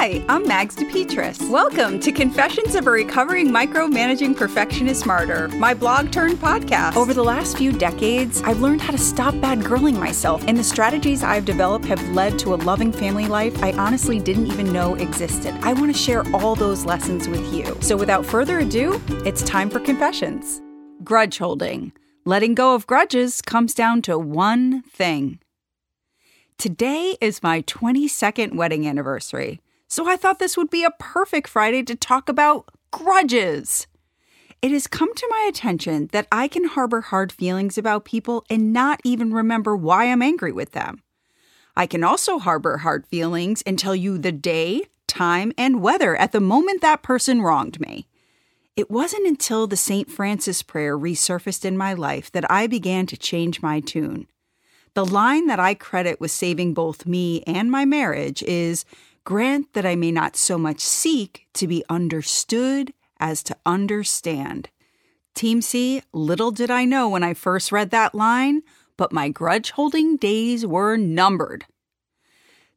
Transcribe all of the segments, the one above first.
Hi, I'm Mags DePetris. Welcome to Confessions of a Recovering Micromanaging Perfectionist Martyr, my blog turned podcast. Over the last few decades, I've learned how to stop bad girling myself, and the strategies I've developed have led to a loving family life I honestly didn't even know existed. I want to share all those lessons with you. So without further ado, it's time for Confessions. Grudge holding. Letting go of grudges comes down to one thing. Today is my 22nd wedding anniversary, so I thought this would be a perfect Friday to talk about grudges. It has come to my attention that I can harbor hard feelings about people and not even remember why I'm angry with them. I can also harbor hard feelings and tell you the day, time, and weather at the moment that person wronged me. It wasn't until the St. Francis prayer resurfaced in my life that I began to change my tune. The line that I credit with saving both me and my marriage is Grant that I may not so much seek to be understood as to understand. Team C, little did I know when I first read that line, but my grudge holding days were numbered.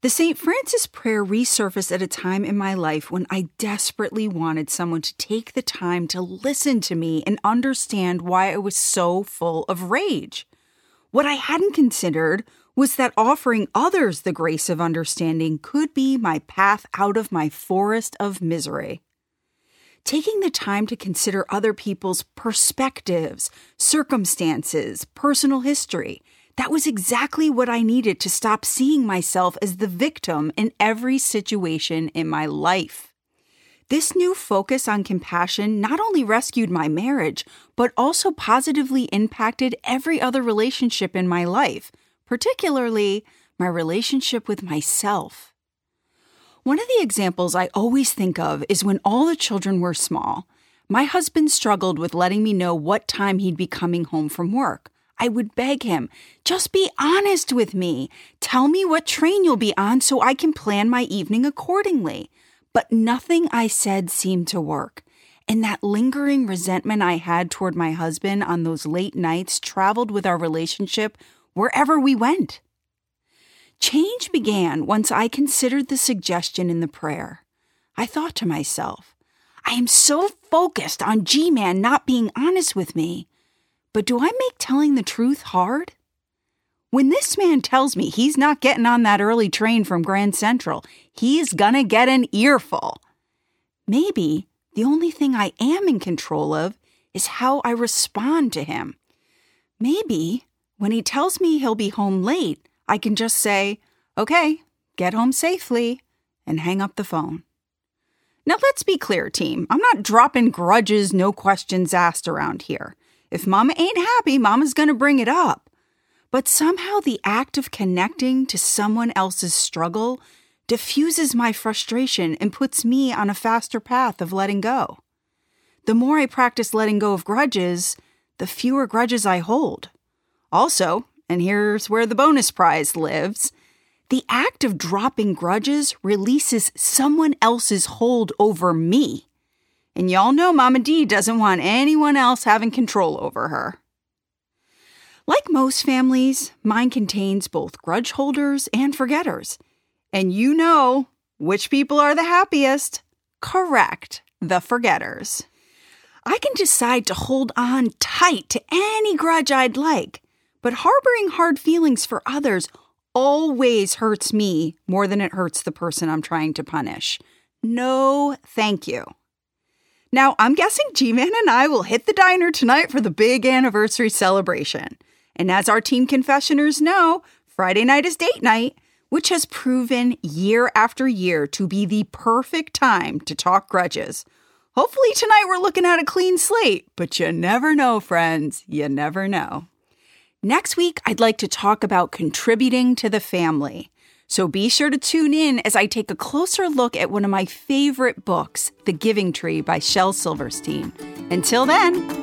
The St. Francis prayer resurfaced at a time in my life when I desperately wanted someone to take the time to listen to me and understand why I was so full of rage. What I hadn't considered was that offering others the grace of understanding could be my path out of my forest of misery. Taking the time to consider other people's perspectives, circumstances, personal history, that was exactly what I needed to stop seeing myself as the victim in every situation in my life. This new focus on compassion not only rescued my marriage, but also positively impacted every other relationship in my life, particularly my relationship with myself. One of the examples I always think of is when all the children were small. My husband struggled with letting me know what time he'd be coming home from work. I would beg him, just be honest with me. Tell me what train you'll be on so I can plan my evening accordingly. But nothing I said seemed to work. And that lingering resentment I had toward my husband on those late nights traveled with our relationship wherever we went. Change began once I considered the suggestion in the prayer. I thought to myself, I am so focused on G Man not being honest with me, but do I make telling the truth hard? When this man tells me he's not getting on that early train from Grand Central, he's gonna get an earful. Maybe the only thing I am in control of is how I respond to him. Maybe when he tells me he'll be home late, I can just say, okay, get home safely, and hang up the phone. Now, let's be clear, team. I'm not dropping grudges, no questions asked around here. If mama ain't happy, mama's gonna bring it up. But somehow the act of connecting to someone else's struggle diffuses my frustration and puts me on a faster path of letting go. The more I practice letting go of grudges, the fewer grudges I hold. Also, and here's where the bonus prize lives the act of dropping grudges releases someone else's hold over me. And y'all know Mama D doesn't want anyone else having control over her. Like most families, mine contains both grudge holders and forgetters. And you know which people are the happiest. Correct, the forgetters. I can decide to hold on tight to any grudge I'd like, but harboring hard feelings for others always hurts me more than it hurts the person I'm trying to punish. No, thank you. Now, I'm guessing G Man and I will hit the diner tonight for the big anniversary celebration. And as our team confessioners know, Friday night is date night, which has proven year after year to be the perfect time to talk grudges. Hopefully, tonight we're looking at a clean slate, but you never know, friends. You never know. Next week, I'd like to talk about contributing to the family. So be sure to tune in as I take a closer look at one of my favorite books, The Giving Tree by Shel Silverstein. Until then,